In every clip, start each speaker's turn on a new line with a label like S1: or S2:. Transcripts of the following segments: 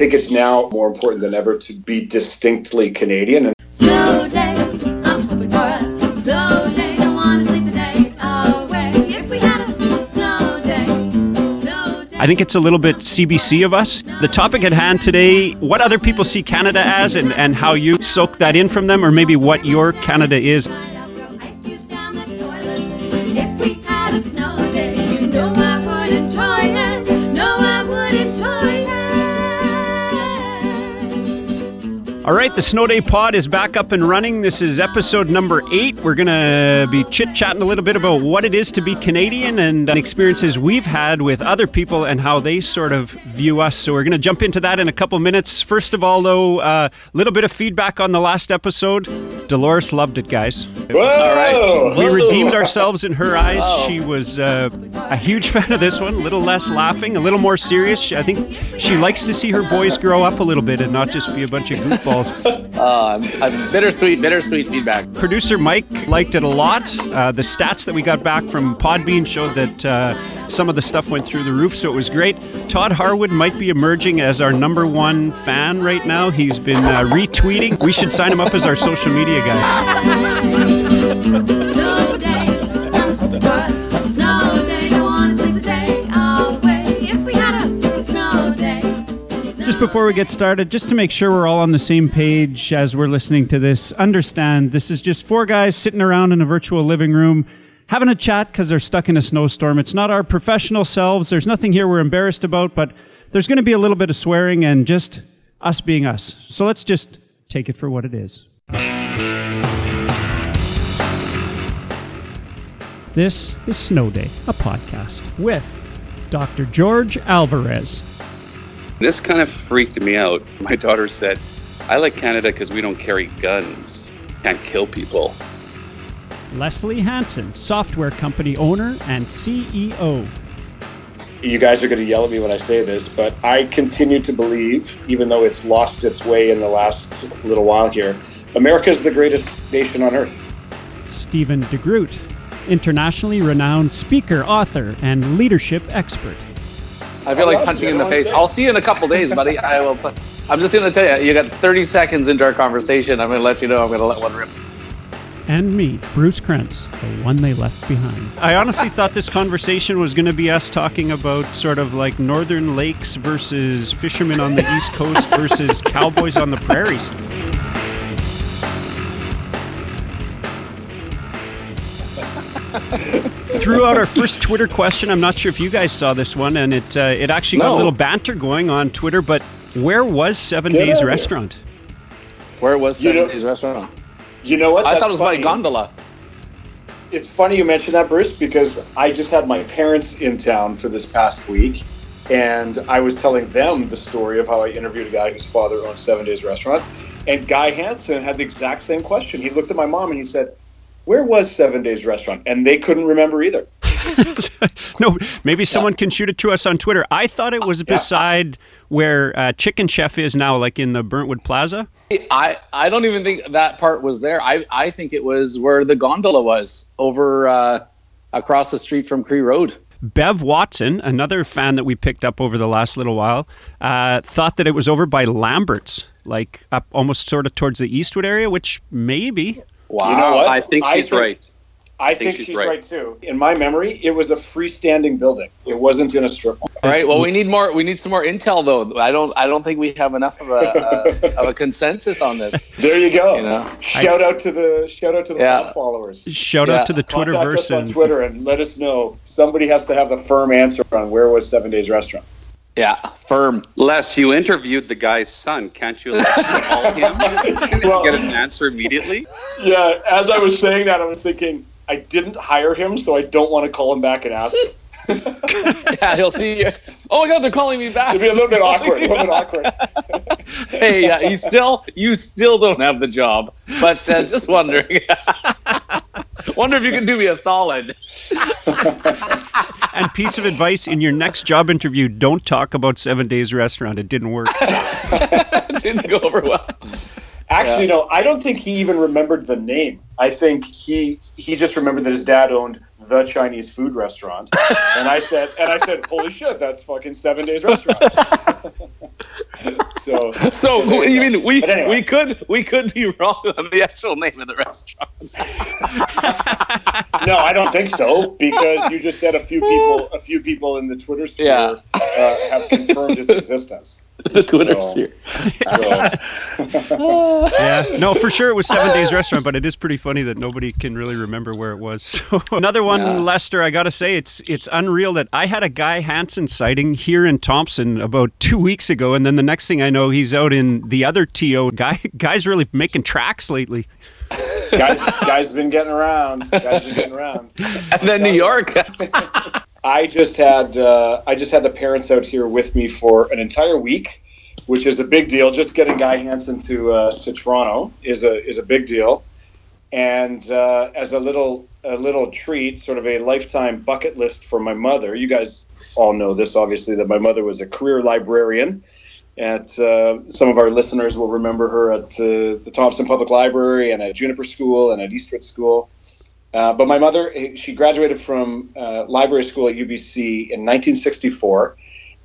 S1: think it's now more important than ever to be distinctly Canadian. And
S2: Slow day, I'm hoping for a slow day. Don't wanna sleep the day away. If we had a slow day, slow day.
S3: I think it's a little bit CBC of us. The topic at hand today, what other people see Canada as and, and how you soak that in from them, or maybe what your Canada is. All right, the Snow Day Pod is back up and running. This is episode number eight. We're going to be chit chatting a little bit about what it is to be Canadian and experiences we've had with other people and how they sort of view us. So we're going to jump into that in a couple minutes. First of all, though, a uh, little bit of feedback on the last episode. Dolores loved it, guys.
S1: Whoa!
S3: We redeemed ourselves in her eyes. She was uh, a huge fan of this one, a little less laughing, a little more serious. I think she likes to see her boys grow up a little bit and not just be a bunch of goofballs.
S4: Uh, I'm, I'm bittersweet, bittersweet feedback.
S3: Producer Mike liked it a lot. Uh, the stats that we got back from Podbean showed that uh, some of the stuff went through the roof, so it was great. Todd Harwood might be emerging as our number one fan right now. He's been uh, retweeting. We should sign him up as our social media guy.
S5: before we get started, just to make sure we're all on the same page as we're listening to this, understand this is just four guys sitting around in a virtual living room having a chat because they're stuck in a snowstorm. It's not our professional selves. There's nothing here we're embarrassed about, but there's going to be a little bit of swearing and just us being us. So let's just take it for what it is. This is Snow Day, a podcast with Dr. George Alvarez.
S6: This kind of freaked me out. My daughter said, I like Canada because we don't carry guns, can't kill people.
S5: Leslie Hansen, software company owner and CEO.
S1: You guys are going to yell at me when I say this, but I continue to believe, even though it's lost its way in the last little while here, America is the greatest nation on earth.
S5: Stephen DeGroot, internationally renowned speaker, author, and leadership expert.
S4: I feel
S1: Oh,
S4: like punching
S1: good.
S4: in the face.
S1: see.
S4: I'll see you in a couple days, buddy. I will. Put, I'm just going to tell you. You got 30 seconds into our conversation. I'm going to let you know. I'm going to let one rip.
S5: And me, Bruce Krentz, the one they left behind.
S3: I honestly thought this conversation was going to be us talking about sort of like northern lakes versus fishermen on the east coast versus cowboys on the prairies. Threw out our first Twitter question. I'm not sure if you guys saw this one, and it uh, it actually got a little banter going on Twitter. But where was Seven
S1: Get
S3: Days
S1: out of here.
S3: Restaurant?
S4: Where was
S1: You
S4: Seven
S1: know-
S4: Days Restaurant?
S1: You know what?
S4: I
S1: That's
S4: thought it was by
S1: funny.
S4: gondola.
S1: It's funny you mentioned that, Bruce, because I just had my parents in town for this past week, and I was telling them the story of how I interviewed a guy whose father owned Seven Days Restaurant, and Guy Hansen had the exact same question. He looked at my mom and he said, "Where was Seven Days Restaurant?" And they couldn't remember either.
S3: no, maybe someone can shoot it to us on Twitter. I thought it was beside where uh, Chicken Chef is now, like in the Burntwood Plaza.
S4: I, I don't even think that part was there. I, I think it was where the gondola was over uh, across the street from Cree Road.
S3: Bev Watson, another fan that we picked up over the last little while, uh, thought that it was over by Lambert's, like up almost sort of towards the Eastwood area, which maybe.
S4: Wow.
S1: You know what?
S6: I think
S1: I
S6: she's
S1: think-
S6: right.
S1: I think,
S6: she's
S1: she's
S6: right.
S1: right. too. In my memory, it was a freestanding building. It wasn't in a strip mall.
S4: All right. Well, we need more. We need some more intel, though. I don't. I don't think we have enough of a, uh, of a consensus on this.
S1: There you go.
S4: You know?
S1: shout out to the shout out to the
S4: Yeah.
S1: followers.
S3: Shout
S4: Yeah.
S3: out to the
S1: Contact us
S3: Twitterverse
S1: on
S3: and
S1: Twitter and let us know. Somebody has to have the firm answer on where was Seven Days Restaurant.
S4: Yeah. Firm.
S6: Les, you interviewed the guy's son. Can't you like, call him and
S1: Well-
S6: get an answer immediately?
S1: Yeah, as I was saying that, I was thinking I didn't hire him, so I don't want to call him back and ask.
S4: Yeah. He'll see you. Oh my God! They're calling me back.
S1: It'd be a little bit awkward. A little bit awkward.
S4: hey, uh, you still you still don't have the job, but uh, just wondering. Wonder if you can do me a solid.
S3: and piece of advice in your next job interview: don't talk about Seven Days Restaurant. It didn't work.
S4: Didn't go over well.
S1: Actually, no, I don't think he even remembered the name. I think he he just remembered that his dad owned the Chinese food restaurant, and I said, and I said, "Holy shit, that's fucking Seven Days Restaurant." So,
S4: So you mean we
S1: anyway.
S4: we could we could be wrong on the actual name of the restaurant?
S1: no, I don't think so because you just said a few people, a few people in the Twitter sphere
S4: Yeah.
S1: uh, have confirmed its existence.
S4: the Twitter
S1: So-
S4: sphere.
S1: So,
S3: yeah, no, for sure it was Seven Days Restaurant, but it is pretty funny that nobody can really remember where it was. So another one,
S4: Yeah.
S3: Lester. I gotta say, it's it's unreal that I had a Guy Hansen sighting here in Thompson about two weeks ago, and then the next thing I know, he's out in the other TO. Guy, guy's really making tracks lately.
S1: guys, guys been getting around. Guys been getting around.
S4: And then New York.
S1: I just had uh, I just had the parents out here with me for an entire week, which is a big deal. Just getting Guy Hansen to uh, to Toronto is a is a big deal, and uh, as a little a little treat, sort of a lifetime bucket list for my mother. You guys all know this, obviously, that my mother was a career librarian. At uh, some of our listeners will remember her at uh, the Thompson Public Library and at Juniper School and at Eastwood School. Uh, but my mother, eh, she graduated from uh, library school at UBC in 1964,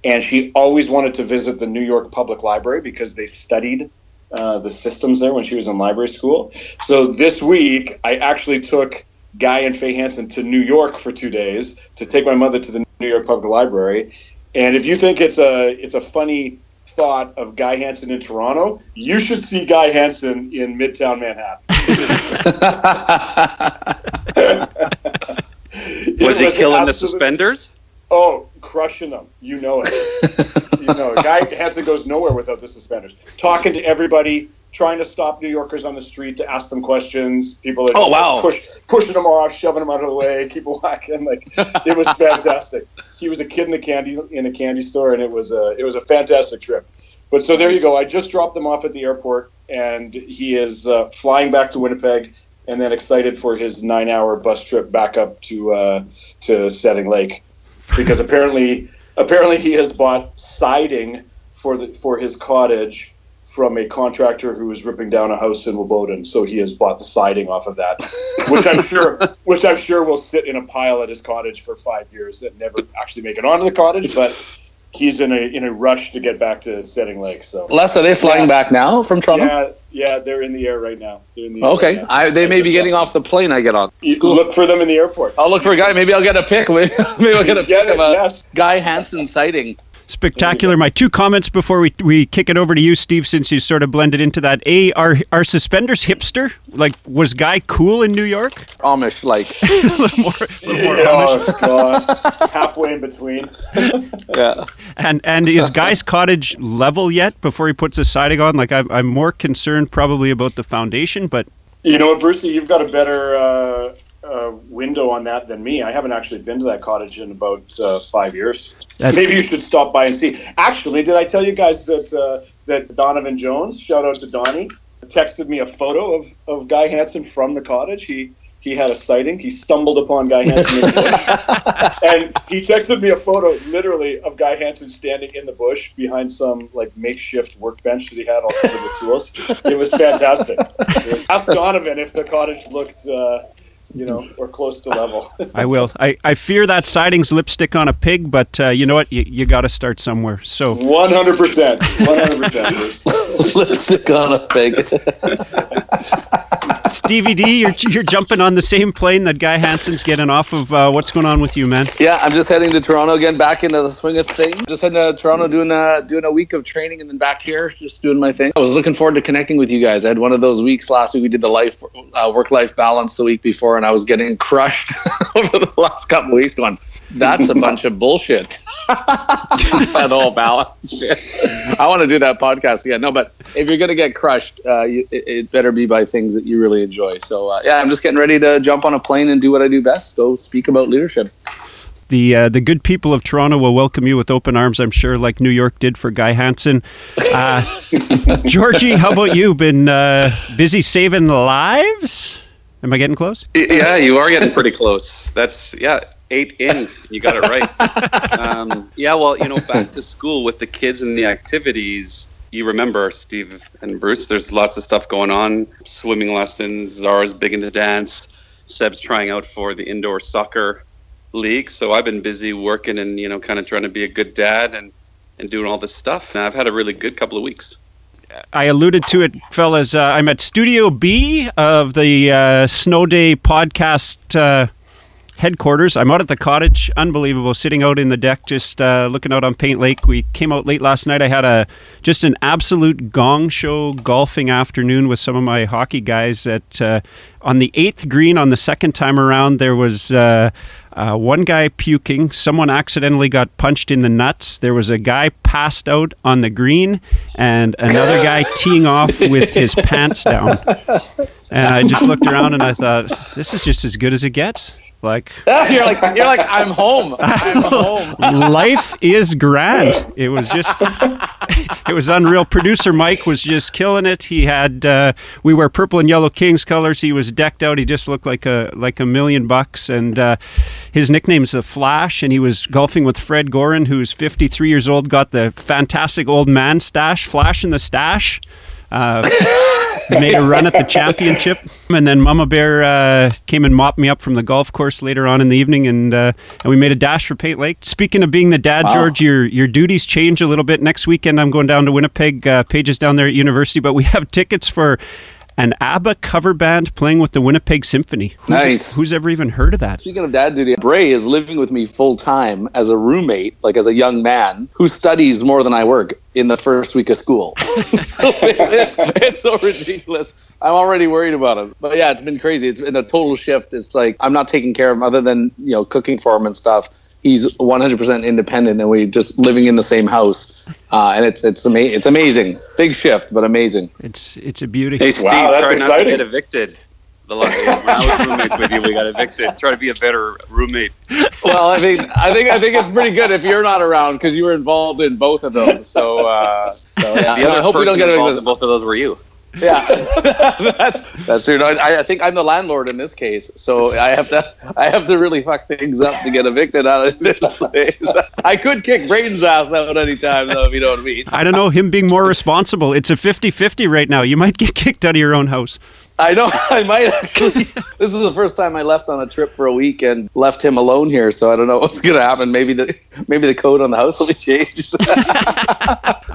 S1: and she always wanted to visit the New York Public Library because they studied uh, the systems there when she was in library school. So this week, I actually took Guy and Faye Hansen to New York for two days to take my mother to the New York Public Library. And if you think it's a it's a funny thought of Guy Hansen in Toronto, you should see Guy Hansen in Midtown Manhattan.
S6: Was he killing the suspenders?
S1: Oh, crushing them. You know it. you know it. Guy Hansen goes nowhere without the suspenders. Talking to everybody, trying to stop New Yorkers on the street to ask them questions. People are just
S4: Oh, wow.
S1: like, push, pushing them off, shoving them out of the way, keep whacking. Like it was fantastic. he was a kid in a candy in a candy store, and it was a it was a fantastic trip. But so there you go. I just dropped them off at the airport, and he is uh, flying back to Winnipeg, and then excited for his nine-hour bus trip back up to uh, to Setting Lake, because apparently apparently he has bought siding for the for his cottage from a contractor who is ripping down a house in Wabowden. So he has bought the siding off of that, which I'm sure which I'm sure will sit in a pile at his cottage for five years and never actually make it onto the cottage, but. He's in a in a rush to get back to Setting Lake, so
S4: Les, are they flying
S1: Yeah.
S4: back now from Toronto?
S1: yeah, yeah, they're in the air right now. The
S4: Okay,
S1: right now.
S4: I, they may be getting off the plane I get on.
S1: You Look for them in the airport.
S4: I'll look for a guy. Maybe I'll get a pic. Maybe I'll get a
S1: Get
S4: pic
S1: it,
S4: of a
S1: yes.
S4: Guy Hansen sighting.
S3: Spectacular. My two comments before we, we kick it over to you, Steve, since you sort of blended into that. A, are, are suspenders hipster? Like, was Guy cool in New York?
S4: Amish, like,
S3: a little more, a little more
S1: Yeah,
S3: Amish.
S1: oh, God. Halfway in between.
S4: yeah.
S3: And and is Guy's cottage level yet before he puts his siding on? Like, I'm, I'm more concerned probably about the foundation, but
S1: You know what, Brucey? You've got a better uh, uh, window on that than me. I haven't actually been to that cottage in about uh, five years.
S3: That-
S1: Maybe you should stop by and see. Actually, did I tell you guys that uh, that Donovan Jones, shout out to Donnie, texted me a photo of, of Guy Hansen from the cottage. He he had a sighting. He stumbled upon Guy Hansen in the bush, and he texted me a photo, literally, of Guy Hansen standing in the bush behind some like makeshift workbench that he had all covered with tools. It was fantastic. It was- Ask Donovan if the cottage looked, uh, you know, or close to level.
S3: I will. I, I fear that siding's lipstick on a pig, but uh, you know what? You, you got to start somewhere. So
S1: One hundred percent, one hundred percent.
S4: Lipstick on a pig.
S3: Stevie D, you're, you're jumping on the same plane that Guy Hansen's getting off of. Uh, what's going on with you, man?
S4: yeah, I'm just heading to Toronto again, back into the swing of things. Just heading to Toronto, doing a doing a week of training, and then back here, just doing my thing. I was looking forward to connecting with you guys. I had one of those weeks last week. We did the life uh, work life balance the week before, and I was getting crushed over the last couple weeks. Going, that's a bunch of bullshit. that whole balance shit. I want to do that podcast again. No, but if you're gonna get crushed, uh, you, it, it better be by things that you really enjoy. So uh, yeah, I'm just getting ready to jump on a plane and do what I do best: go speak about leadership.
S3: The uh, the good people of Toronto will welcome you with open arms, I'm sure, like New York did for Guy Hansen. Uh, Georgie, how about you? Been uh, busy saving lives? Am I getting close?
S6: Yeah, you are getting pretty close. That's yeah, eight in. You got it right. Um, yeah, well, you know, back to school with the kids and the activities. You remember Steve and Bruce? There's lots of stuff going on. Swimming lessons. Zara's big into dance. Seb's trying out for the indoor soccer league. So I've been busy working and you know, kind of trying to be a good dad and and doing all this stuff. And I've had a really good couple of weeks.
S3: I alluded to it, fellas. Uh, I'm at Studio B of the uh, Snow Day podcast uh, headquarters. I'm out at the cottage. Unbelievable. Sitting out in the deck, just uh, looking out on Paint Lake. We came out late last night. I had a just an absolute gong show golfing afternoon with some of my hockey guys. At uh, on the eighth green on the second time around, there was. Uh, uh, one guy puking. Someone accidentally got punched in the nuts. There was a guy passed out on the green, and another guy teeing off with his pants down. And I just looked around and I thought, this is just as good as it gets. Like
S4: you're like you're like I'm home. I'm home.
S3: life is grand. It was just, it was unreal. Producer Mike was just killing it. He had, uh, we wear purple and yellow Kings colors. He was decked out. He just looked like a like a million bucks. And uh, his nickname's the Flash. And he was golfing with Fred Gorin, who's 53 years old, got the fantastic old man stash, Flash in the stash. Uh, made a run at the championship, and then Mama Bear uh, came and mopped me up from the golf course later on in the evening, and uh, and we made a dash for Paint Lake. Speaking of being the dad, George, your your duties change a little bit. Next weekend, I'm going down to Winnipeg. Uh, Pages down there at university, but we have tickets for an ABBA cover band playing with the Winnipeg Symphony. Who's,
S4: Nice.
S3: Who's ever even heard of that?
S4: Speaking of dad duty, Bray is living with me full time as a roommate, like as a young man who studies more than I work in the first week of school. so it's, it's so ridiculous. I'm already worried about him. But yeah, it's been crazy. It's been a total shift. It's like I'm not taking care of him other than you know cooking for him and stuff. He's 100% independent, and we're just living in the same house. Uh, and it's it's ama- it's amazing. Big shift, but amazing.
S3: It's it's a beauty.
S6: Hey, Steve,
S1: Wow, that's
S6: try not to
S1: exciting.
S6: get evicted. The last when I was roommates with you, we got evicted. Try to be a better roommate.
S4: Well, I think I think I think it's pretty good if you're not around because you were involved in both of those. So, uh, so yeah.
S6: The
S4: I hope we don't get
S6: involved
S4: evicted.
S6: in both of those were you.
S4: Yeah, that's that's true. No, I, I think I'm the landlord in this case, so I have to I have to really fuck things up to get evicted out of this place. I could kick Braden's ass out anytime, though, if you know what I mean.
S3: I don't know him being more responsible. It's a 50-50 right now. You might get kicked out of your own house.
S4: I know I might actually. This is the first time I left on a trip for a week and left him alone here, so I don't know what's gonna happen. Maybe the maybe the code on the house will be changed.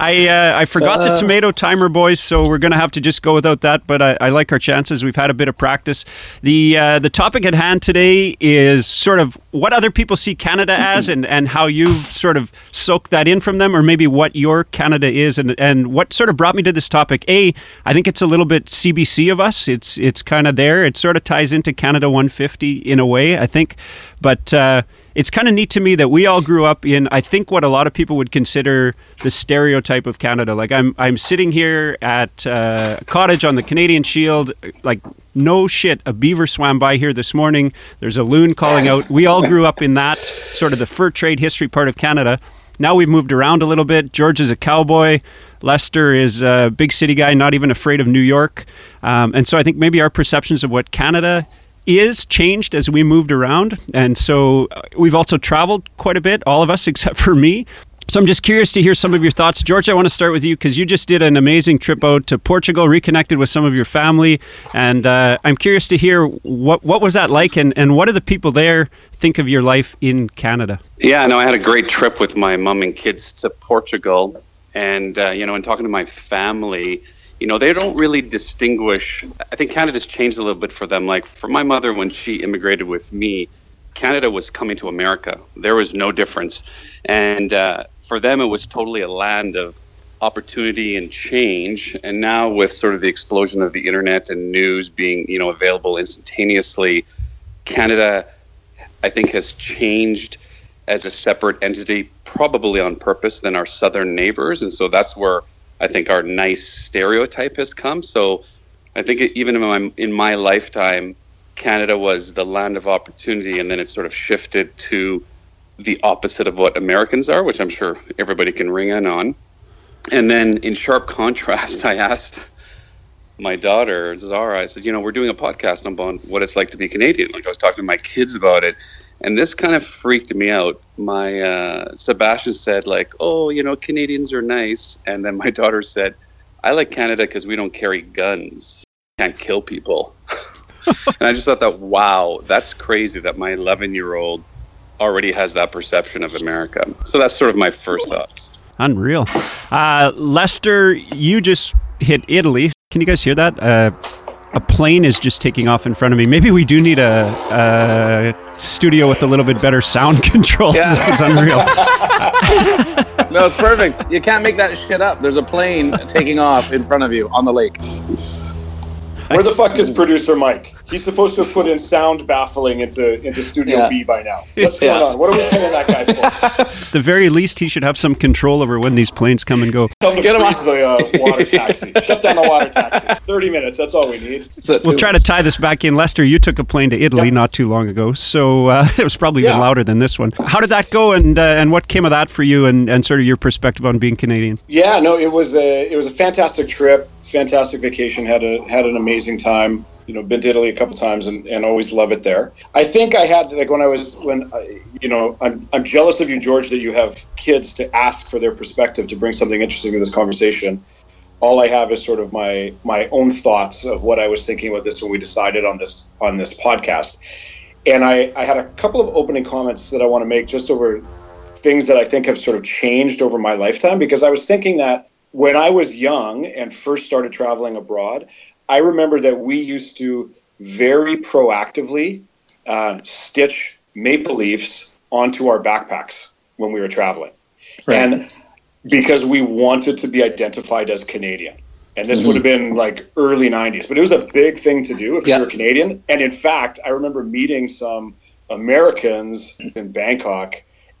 S3: I uh, I forgot the tomato timer, boys. So we're gonna have to just go without that. But I, I like our chances. We've had a bit of practice. The uh, the topic at hand today is sort of what other people see Canada as, and, and how you've sort of soaked that in from them, or maybe what your Canada is, and and what sort of brought me to this topic. A, I think it's a little bit CBC of us. It's it's kind of there. It sort of ties into Canada 150 in a way. I think, but. Uh, it's kind of neat to me that we all grew up in I think what a lot of people would consider the stereotype of Canada. Like I'm I'm sitting here at uh, a cottage on the Canadian Shield, like no shit, a beaver swam by here this morning. There's a loon calling out. We all grew up in that sort of the fur trade history part of Canada. Now we've moved around a little bit. George is a cowboy. Lester is a big city guy, not even afraid of New York. Um, and so I think maybe our perceptions of what Canada is changed as we moved around. And so uh, we've also traveled quite a bit, all of us except for me. So I'm just curious to hear some of your thoughts. George, I want to start with you because you just did an amazing trip out to Portugal, reconnected with some of your family. And uh, I'm curious to hear what, what was that like and, and what do the people there think of your life in Canada?
S6: Yeah, no, I had a great trip with my mom and kids to Portugal, and uh, you know, and talking to my family, you know, they don't really distinguish. I think Canada's changed a little bit for them. Like for my mother, when she immigrated with me, Canada was coming to America. There was no difference, and uh, for them, it was totally a land of opportunity and change. And now, with sort of the explosion of the internet and news being, you know, available instantaneously, Canada I think has changed as a separate entity, probably on purpose, than our southern neighbors, and so that's where I think our nice stereotype has come. So I think even in my in my lifetime, Canada was the land of opportunity, and then it sort of shifted to the opposite of what Americans are, which I'm sure everybody can ring in on. And then, in sharp contrast, I asked my daughter Zara. I said, you know, we're doing a podcast on what it's like to be Canadian. Like I was talking to my kids about it, and this kind of freaked me out. My uh, Sebastian said, like, oh, you know, Canadians are nice, and then my daughter said, I like Canada because we don't carry guns, can't kill people. And I just thought that, wow, that's crazy that my 11 year old already has that perception of America. So that's sort of my first thoughts.
S3: Unreal. Uh, Lester, you just hit Italy. Can you guys hear that? Uh, a plane is just taking off in front of me. Maybe we do need a, a studio with a little bit better sound controls.
S4: Yeah.
S3: This is unreal.
S4: No, it's perfect. You can't make that shit up. There's a plane taking off in front of you on the lake.
S1: Where the fuck is producer Mike? He's supposed to have put in sound baffling into into Studio
S4: Yeah.
S1: B by now. What's
S4: Yeah.
S1: going on? What are we paying that guy for?
S3: At the very least, he should have some control over when these planes come and go.
S1: Tell him to
S4: Get him
S1: freeze the uh, water taxi. Shut down the water taxi. Thirty minutes. That's all we need.
S3: We'll try to tie this back in. Lester, you took a plane to Italy
S1: Yep.
S3: not too long ago, so uh, it was probably even
S1: Yeah.
S3: louder than this one. How did that go, and uh, and what came of that for you, and, and sort of your perspective on being Canadian?
S1: Yeah, no, it was a it was a fantastic trip, fantastic vacation. Had a had an amazing time. You know, been to Italy a couple times and, and always love it there. I think I had like when I was when I, you know I'm I'm jealous of you, George, that you have kids to ask for their perspective to bring something interesting to this conversation. All I have is sort of my my own thoughts of what I was thinking about this when we decided on this on this podcast. And I, I had a couple of opening comments that I want to make just over things that I think have sort of changed over my lifetime because I was thinking that when I was young and first started traveling abroad, I remember that we used to very proactively uh, stitch maple leaves onto our backpacks when we were traveling. And because we wanted to be identified as Canadian. And this would have been like early 90s, but it was a big thing to do if
S4: Yeah.
S1: you were Canadian. And in fact, I remember meeting some Americans in Bangkok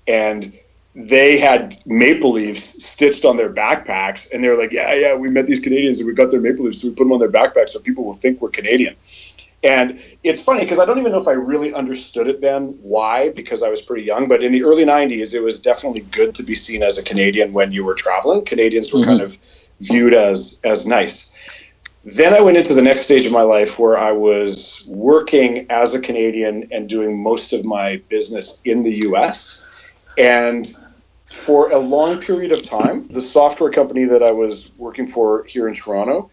S1: and they had maple leaves stitched on their backpacks and they were like, yeah, yeah, we met these Canadians and we got their maple leaves, so we put them on their backpacks so people will think we're Canadian. And it's funny because I don't even know if I really understood it then why, because I was pretty young. But in the early 90s, it was definitely good to be seen as a Canadian when you were traveling. Canadians were kind mm-hmm. of viewed as as nice. Then I went into the next stage of my life where I was working as a Canadian and doing most of my business in the US. And for a long period of time, the software company that I was working for here in Toronto,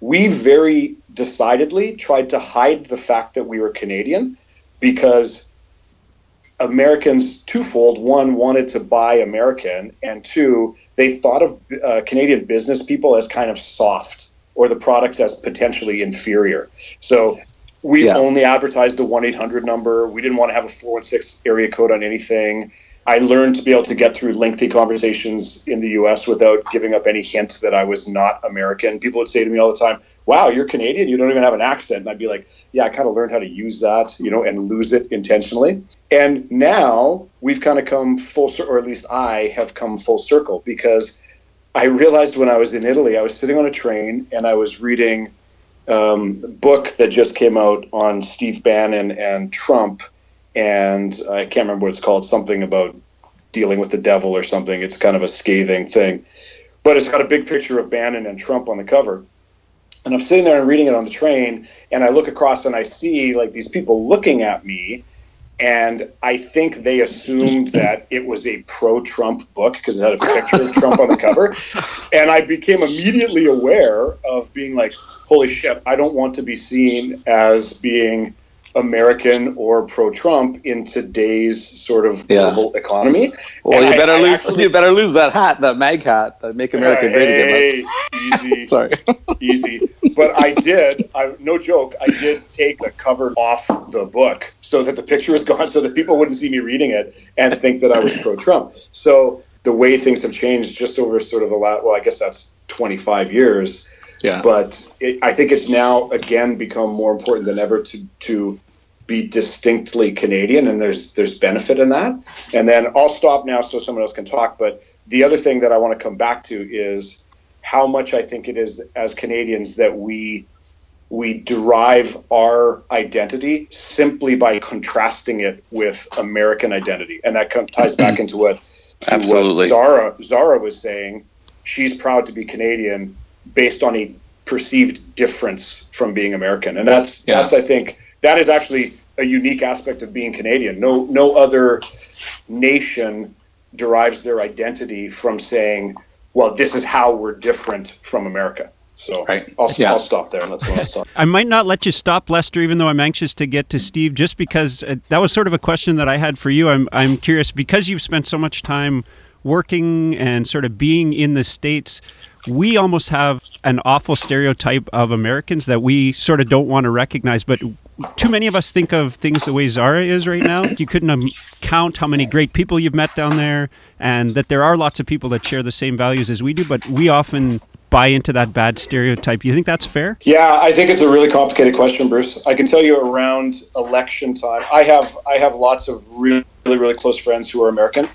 S1: we very decidedly tried to hide the fact that we were Canadian because Americans twofold one wanted to buy American and two they thought of uh, Canadian business people as kind of soft or the products as potentially inferior. So we
S4: Yeah.
S1: only advertised a 1-800 number. We didn't want to have a 416 area code on anything. I learned to be able to get through lengthy conversations in the US without giving up any hint that I was not American. People would say to me all the time, Wow, you're Canadian. You don't even have an accent. And I'd be like, Yeah, I kind of learned how to use that, you know, and lose it intentionally. And now we've kind of come full circle, or at least I have come full circle because I realized when I was in Italy, I was sitting on a train and I was reading um, a book that just came out on Steve Bannon and Trump. And I can't remember what it's called, something about dealing with the devil or something. It's kind of a scathing thing. But it's got a big picture of Bannon and Trump on the cover. And I'm sitting there and reading it on the train, and I look across and I see like these people looking at me. And I think they assumed that it was a pro Trump book because it had a picture of Trump on the cover. And I became immediately aware of being like, holy shit, I don't want to be seen as being American or pro Trump in today's sort of
S4: Yeah.
S1: global economy.
S4: Well,
S1: And
S4: you better
S1: I
S4: lose.
S1: actually-
S4: you better lose that hat, that MAGA hat, that "Make America Great Again."
S1: Easy,
S4: Sorry.
S1: easy. But I did. I no joke. I did take the cover off the book so that the picture was gone, so that people wouldn't see me reading it and think that I was pro-Trump. So the way things have changed just over sort of the last, well, I guess that's 25 years.
S4: Yeah.
S1: But it, I think it's now again become more important than ever to to be distinctly Canadian, and there's there's benefit in that. And then I'll stop now so someone else can talk. But the other thing that I want to come back to is how much I think it is as Canadians that we we derive our identity simply by contrasting it with American identity, and that ties back into what
S6: Absolutely.
S1: what Zara Zara was saying. She's proud to be Canadian based on a perceived difference from being American, and that's
S4: Yeah.
S1: that's I think that is actually a unique aspect of being Canadian. No no other nation derives their identity from saying, "Well, this is how we're different from America." So
S4: Right.
S1: I'll,
S4: Yeah.
S1: I'll stop there and let someone else talk.
S3: I might not let you stop, Lester, even though I'm anxious to get to Steve, just because uh, that was sort of a question that I had for you. I'm, I'm curious because you've spent so much time working and sort of being in the States, we almost have an awful stereotype of Americans that we sort of don't want to recognize. But too many of us think of things the way Zara is right now. You couldn't um, count how many great people you've met down there, and that there are lots of people that share the same values as we do, but we often buy into that bad stereotype. You think that's fair?
S1: Yeah, I think it's a really complicated question, Bruce. I can tell you around election time, I have I have lots of really really close friends who are American,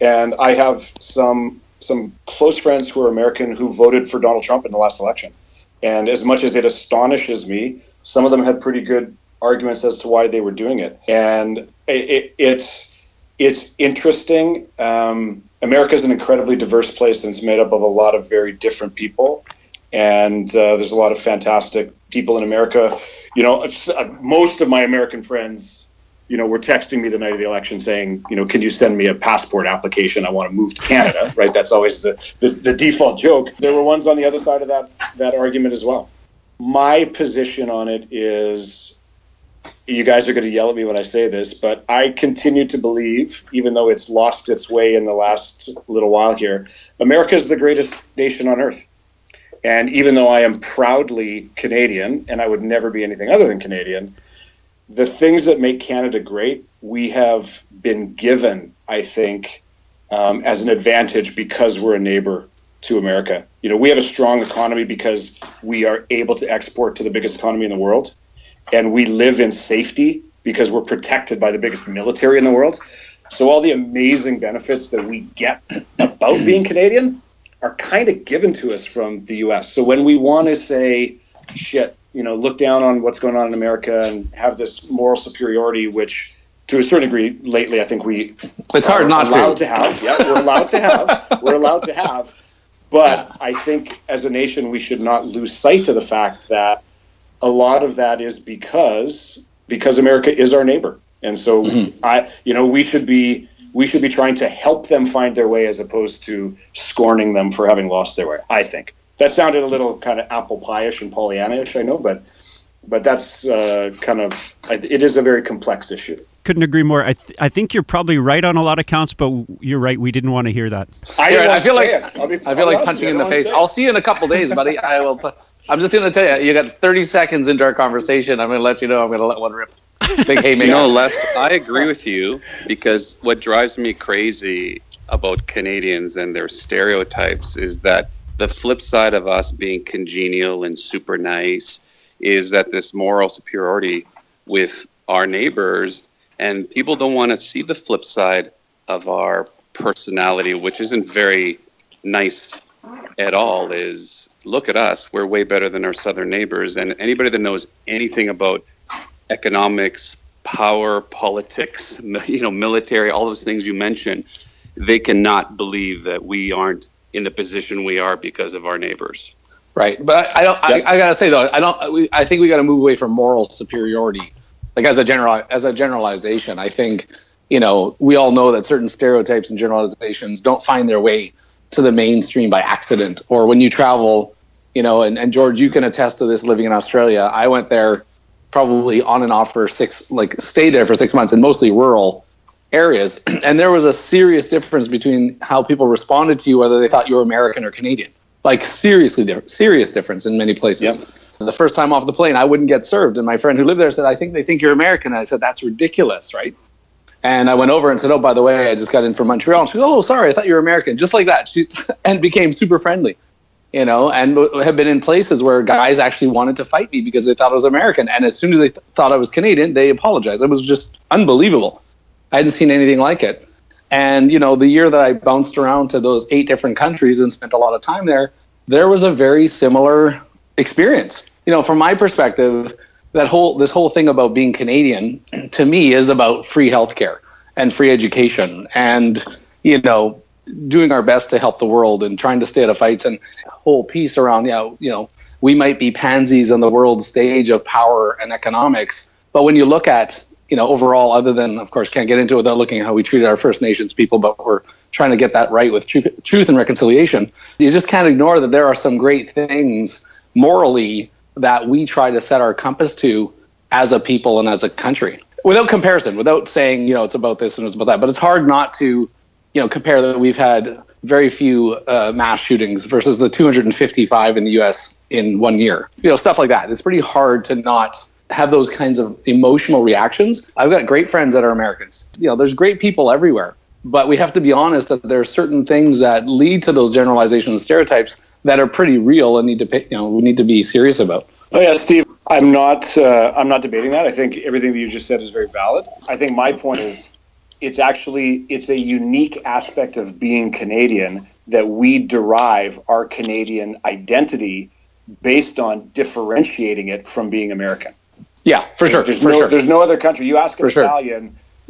S1: and I have some some close friends who are American who voted for Donald Trump in the last election. And as much as it astonishes me, some of them had pretty good arguments as to why they were doing it. And it, it, it's it's interesting. Um, America is an incredibly diverse place, and it's made up of a lot of very different people. And uh, there's a lot of fantastic people in America. You know, uh, most of my American friends you know, were texting me the night of the election saying, you know, can you send me a passport application? I want to move to Canada, right? That's always the, the, the default joke. There were ones on the other side of that that argument as well. My position on it is you guys are going to yell at me when I say this, but I continue to believe, even though it's lost its way in the last little while here, America is the greatest nation on earth. And even though I am proudly Canadian, and I would never be anything other than Canadian, the things that make Canada great, we have been given, I think, um, as an advantage because we're a neighbor to America. You know, we have a strong economy because we are able to export to the biggest economy in the world, and we live in safety because we're protected by the biggest military in the world. So all the amazing benefits that we get about being Canadian are kind of given to us from the US. So when we want to say, shit, you know, look down on what's going on in America and have this moral superiority, which to a certain degree, lately, I think we
S4: it's hard not
S1: allowed
S4: to.
S1: to have. Yeah, we're allowed to have. We're allowed to have. But I think as a nation, we should not lose sight of the fact that a lot of that is because because America is our neighbor, and so
S4: Mm-hmm.
S1: I, you know, we should be we should be trying to help them find their way as opposed to scorning them for having lost their way. I think that sounded a little kind of apple pie-ish and Pollyanna-ish, I know, but but that's uh, kind of it is a very complex issue.
S3: Couldn't agree more. I, th- I think you're probably right on a lot of counts, but you're right. We didn't want to hear that.
S1: I,
S4: Here, I feel like.
S1: I'll be-
S4: I
S1: I'll
S4: feel like punching
S1: with
S4: in the face.
S1: wanna say it.
S4: I'll see you in a couple days, buddy. I will. Put, I'm just going to tell you. You got 30 seconds into our conversation. I'm going to let you know. I'm going to let one rip. Big haymaker.
S6: Know, Les, I agree with you because what drives me crazy about Canadians and their stereotypes is that the flip side of us being congenial and super nice is that this moral superiority with our neighbors, and people don't want to see the flip side of our personality, which isn't very nice at all. Is look at us, we're way better than our southern neighbors, and anybody that knows anything about economics, power, politics, you know, military, all those things you mentioned, they cannot believe that we aren't in the position we are because of our neighbors.
S4: Right, but I, don't. I, I gotta say though, I don't. We, I think we got to move away from moral superiority, like as a general as a generalization. I think you know we all know that certain stereotypes and generalizations don't find their way to the mainstream by accident or when you travel. You know, and, and George, you can attest to this living in Australia. I went there probably on and off for six, like stayed there for six months in mostly rural areas, and there was a serious difference between how people responded to you, whether they thought you were American or Canadian like seriously different, serious difference in many places.
S1: Yep.
S4: The first time off the plane, I wouldn't get served, and my friend who lived there said, "I think they think you're American." I said, "That's ridiculous, right?" And I went over and said, "Oh, by the way, I just got in from Montreal." And she goes, "Oh, sorry, I thought you were American." Just like that, she and became super friendly, you know, and have been in places where guys actually wanted to fight me because they thought I was American, and as soon as they th- thought I was Canadian, they apologized. It was just unbelievable. I hadn't seen anything like it. And you know, the year that I bounced around to those eight different countries and spent a lot of time there, there was a very similar experience. You know, from my perspective, that whole this whole thing about being Canadian to me is about free healthcare and free education and you know doing our best to help the world and trying to stay out of fights and whole piece around know, you know we might be pansies on the world stage of power and economics but when you look at you know overall other than of course can't get into it without looking at how we treated our first nations people but we're trying to get that right with truth and reconciliation you just can't ignore that there are some great things morally that we try to set our compass to as a people and as a country without comparison without saying you know it's about this and it's about that but it's hard not to you know, compare that we've had very few uh, mass shootings versus the 255 in the U.S. in one year. You know, stuff like that. It's pretty hard to not have those kinds of emotional reactions. I've got great friends that are Americans. You know, there's great people everywhere, but we have to be honest that there are certain things that lead to those generalizations and stereotypes that are pretty real and need to pay, you know we need to be serious about.
S1: Oh yeah, Steve. I'm not. Uh, I'm not debating that. I think everything that you just said is very valid. I think my point is, it's actually it's a unique aspect of being Canadian that we derive our Canadian identity based on differentiating it from being American.
S4: Yeah, for sure.
S1: There's
S4: for
S1: no.
S4: sure.
S1: There's no other country. You ask an
S4: For sure.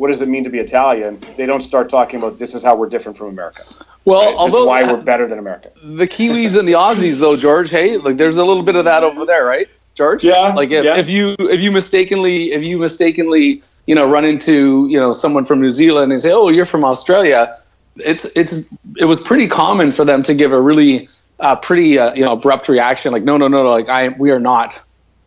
S1: Italian, what does it mean to be Italian? They don't start talking about this is how we're different from America.
S4: well,
S1: Right? This is
S4: although
S1: why we're better than America.
S4: the Kiwis and the Aussies, though, George, hey, like there's a little bit of that over there, right, George?
S1: Yeah,
S4: Like if,
S1: yeah.
S4: if you if you mistakenly if you mistakenly you know run into you know someone from New Zealand and say, oh, you're from Australia, it's it's it was pretty common for them to give a really uh, pretty uh, you know abrupt reaction, like no, no, no, no, like I we are not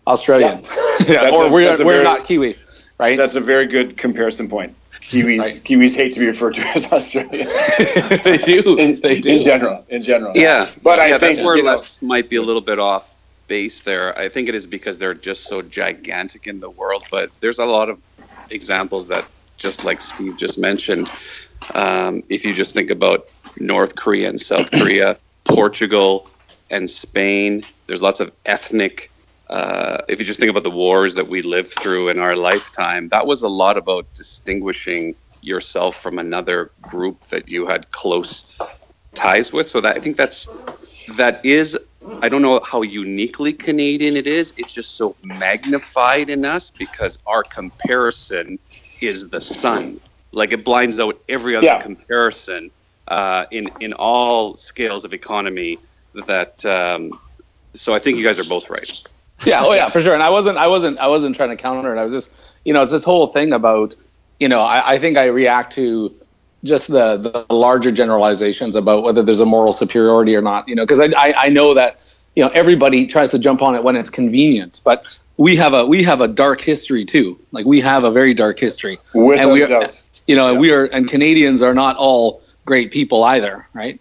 S4: Australian, yeah,
S1: That's
S4: or
S1: a-
S4: we are, we're
S1: very-
S4: not Kiwi, right?
S1: That's a very good comparison point. Kiwis,
S4: Right.
S1: Kiwis hate to be referred to as Australian
S4: they do.
S1: in,
S4: they do.
S1: in general. In general,
S6: Yeah,
S1: But I think,
S6: that's where
S1: you know-
S6: might be a little bit off base there. I think it is because they're just so gigantic in the world. But there's a lot of examples that, just like Steve just mentioned, um, if you just think about North Korea and South Korea, Portugal and Spain, there's lots of ethnic. Uh, if you just think about the wars that we lived through in our lifetime, that was a lot about distinguishing yourself from another group that you had close ties with. So that I think that's that is I don't know how uniquely Canadian it is. It's just so magnified in us because our comparison is the sun. Like it blinds out every other
S1: Yeah.
S6: comparison uh, in in all scales of economy. That um, so I think you guys are both right.
S4: Yeah oh yeah for sure and i wasn't i wasn't i wasn't trying to counter it i was just you know it's this whole thing about you know i, I think i react to just the the larger generalizations about whether there's a moral superiority or not you know because I, I i know that you know everybody tries to jump on it when it's convenient but we have a we have a dark history too like we have a very dark history
S1: without
S4: and we are,
S1: doubt.
S4: you know and
S1: Yeah.
S4: we are and canadians are not all great people either right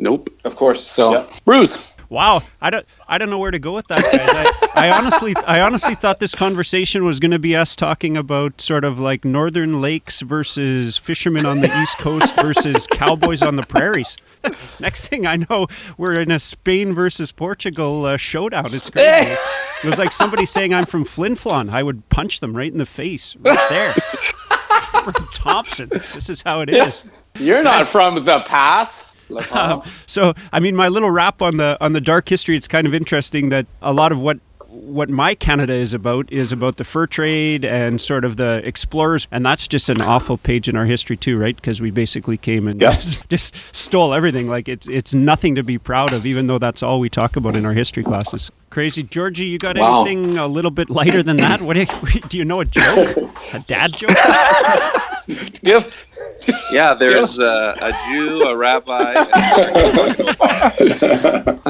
S6: Nope.
S1: Of course.
S4: so
S1: yeah.
S4: bruce
S3: Wow, I don't, I don't know where to go with that, guys. I, I honestly, I honestly thought this conversation was going to be us talking about sort of like northern lakes versus fishermen on the east coast versus cowboys on the prairies. Next thing I know, we're in a Spain versus Portugal uh, showdown. It's crazy. It was like somebody saying I'm from Flin Flon. I would punch them right in the face, right there. from Thompson. This is how it is.
S4: you're not from the Pas Like,
S3: Um, so I mean, my little wrap on the on the dark history. It's kind of interesting that a lot of what what my Canada is about is about the fur trade and sort of the explorers, and that's just an awful page in our history too, right? Because we basically came and
S1: Yeah.
S3: just, just stole everything. Like it's it's nothing to be proud of, even though that's all we talk about in our history classes. Crazy, Georgie, you got
S4: Wow.
S3: anything a little bit lighter than that? What do you, do you know? A joke? A dad joke?
S4: Give
S6: Yeah, there's uh, a Jew, a rabbi. And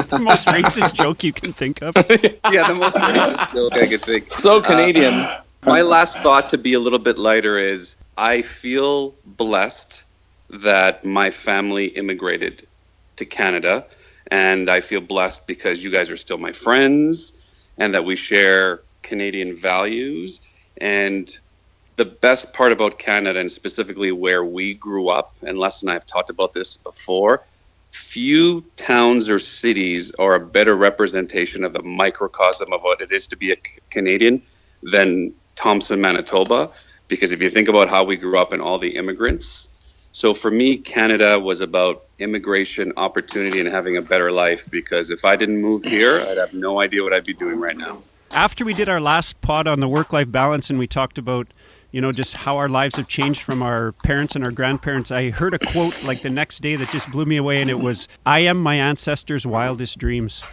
S3: the most racist joke you can think of.
S6: yeah, the most racist joke I could think.
S4: so Canadian.
S6: My last thought to be a little bit lighter is I feel blessed that my family immigrated to Canada. And I feel blessed because you guys are still my friends and that we share Canadian values. And the best part about Canada, and specifically where we grew up, and Les and I have talked about this before, few towns or cities are a better representation of the microcosm of what it is to be a Canadian than Thompson, Manitoba. Because if you think about how we grew up and all the immigrants, so for me, Canada was about immigration, opportunity, and having a better life. Because if I didn't move here, I'd have no idea what I'd be doing right now.
S3: after we did our last pod on the work life balance and we talked about you know just how our lives have changed from our parents and our grandparents i heard a quote like the next day that just blew me away and it was i am my ancestors wildest dreams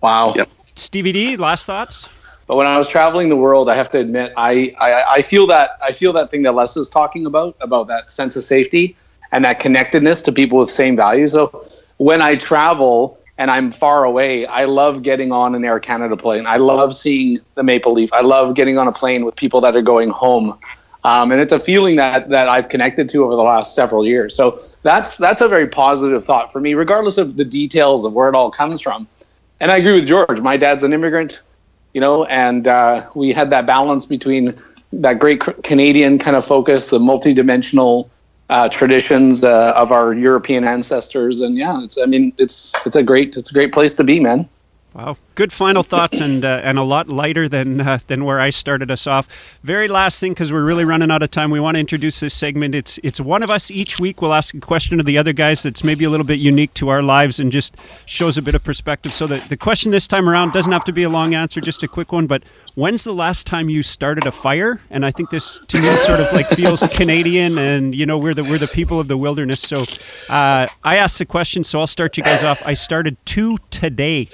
S4: Wow.
S6: Yep.
S3: stevie d last thoughts
S4: But when I was traveling the world, I have to admit, I, I, I feel that I feel that thing that Les is talking about about that sense of safety and that connectedness to people with same values. So when I travel and I'm far away, I love getting on an Air Canada plane. I love seeing the maple leaf. I love getting on a plane with people that are going home. Um, and it's a feeling that that I've connected to over the last several years. So that's that's a very positive thought for me, regardless of the details of where it all comes from. And I agree with George. My dad's an immigrant, you know, and uh, we had that balance between that great Canadian kind of focus, the multidimensional uh, traditions uh, of our European ancestors, and yeah, it's I mean it's it's a great it's a great place to be, man.
S3: Wow, good final thoughts, and uh, and a lot lighter than uh, than where I started us off. Very last thing, because we're really running out of time. We want to introduce this segment. It's it's one of us each week. We'll ask a question of the other guys that's maybe a little bit unique to our lives and just shows a bit of perspective. So the the question this time around doesn't have to be a long answer, just a quick one. But when's the last time you started a fire? And I think this to me sort of like feels Canadian, and you know we're the we're the people of the wilderness. So uh, I asked the question, so I'll start you guys off. I started two today.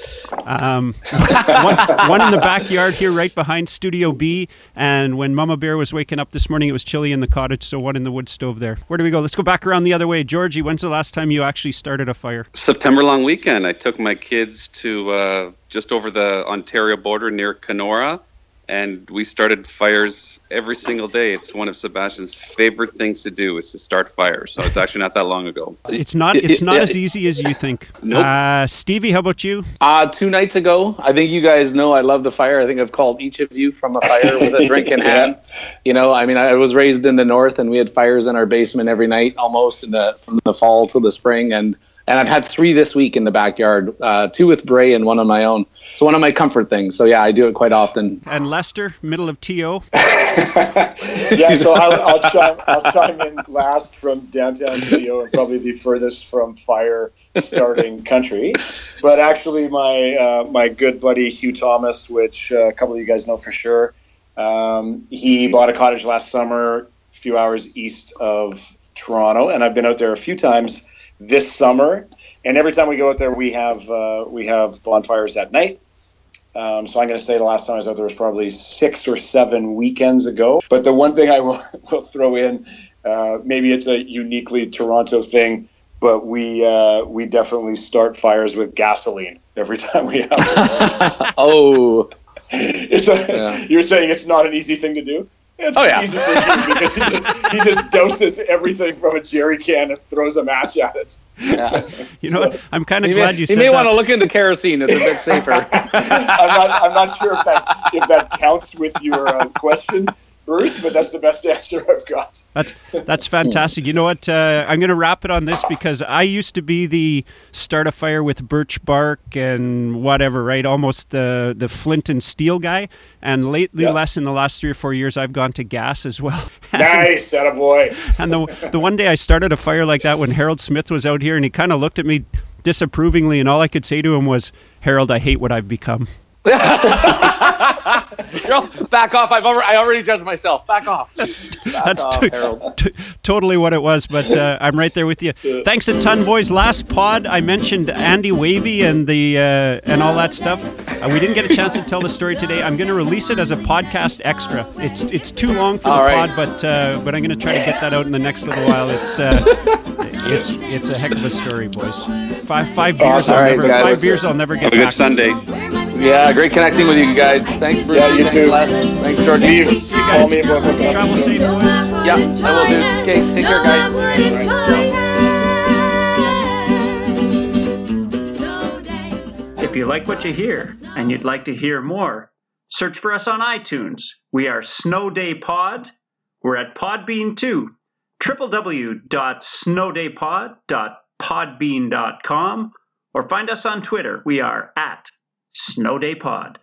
S3: Um, one, one in the backyard here, right behind Studio B. And when Mama Bear was waking up this morning, it was chilly in the cottage, so one in the wood stove there. Where do we go? Let's go back around the other way. Georgie, when's the last time you actually started a fire?
S6: September long weekend. I took my kids to uh, just over the Ontario border near Kenora, and we started fires every single day. It's one of Sebastian's favorite things to do is to start fires. So it's actually not that long ago.
S3: It's not. It's not as easy as you think.
S6: Nope.
S3: Uh, Stevie, how about you?
S4: Uh, two nights ago, I think you guys know I love the fire. I think I've called each of you from a fire with a drink in hand. You know, I mean, I was raised in the north, and we had fires in our basement every night, almost in the from the fall till the spring, and and I've had three this week in the backyard, uh, two with Bray and one on my own. It's one of my comfort things. So yeah, I do it quite often.
S3: And Lester, middle of TO.
S1: yeah, so I'll, I'll, chime, I'll chime in last from downtown TO and probably the furthest from fire starting country. But actually, my uh, my good buddy Hugh Thomas, which uh, a couple of you guys know for sure, um, he bought a cottage last summer, a few hours east of Toronto, and I've been out there a few times this summer. And every time we go out there, we have uh, we have bonfires at night. Um, so I'm going to say the last time I was out there was probably six or seven weekends ago. But the one thing I will, will throw in, uh, maybe it's a uniquely Toronto thing, but we uh, we definitely start fires with gasoline every time we have.
S4: Oh,
S1: it's a,
S4: Yeah.
S1: You're saying it's not an easy thing to do. It's
S4: Oh, yeah.
S1: easy for you because he just he just doses everything from a jerry can and throws a match at it.
S4: yeah.
S3: You know what? I'm kind of glad
S4: may,
S3: you
S4: you may
S3: that.
S4: want to look into kerosene. It's a bit safer.
S1: I'm not I'm not sure if that if that counts with your uh, question, Bruce, but that's the best answer I've got.
S3: That's that's fantastic. You know what? Uh, I'm going to wrap it on this because I used to be the start a fire with birch bark and whatever, right? Almost the the flint and steel guy. And lately,
S1: Yeah.
S3: less in the last three or four years, I've gone to gas as well.
S1: Nice, that boy.
S3: and the the one day I started a fire like that when Harold Smith was out here, and he kind of looked at me disapprovingly, and all I could say to him was, "Harold, I hate what I've become."
S4: Girl, back off. I've already, I already judged myself. Back off. Back
S3: That's
S4: off,
S3: t-
S4: Harold.
S3: t- totally what it was, but uh, I'm right there with you. Thanks a ton, boys. Last pod, I mentioned Andy Wavy and the uh, and all that stuff. Uh, we didn't get a chance to tell the story today. I'm going to release it as a podcast extra. It's it's too long for the
S4: All right.
S3: pod, but uh, but I'm going to try to get that out in the next little while. It's uh, it's it's a heck of a story, boys. Five five beers,
S1: Awesome.
S3: I'll
S4: All right,
S3: never,
S4: guys.
S3: five beers, I'll never get
S6: Have a
S3: back.
S6: good Sunday.
S4: Yeah, great connecting with you guys. Thanks, Bruce.
S1: Yeah, you
S4: Thanks,
S1: too.
S4: Les. Thanks, Georgie.
S1: Steve,
S3: See you
S1: call
S3: guys.
S1: me about what's up.
S3: Travel safe, boys.
S4: Yeah, I will do. Okay, take care, guys.
S7: If you like what you hear and you'd like to hear more, search for us on iTunes. We are Snow Day Pod. We're at Podbean too. www.snowdaypod.podbean.com or find us on Twitter. We are at Snow Day Pod.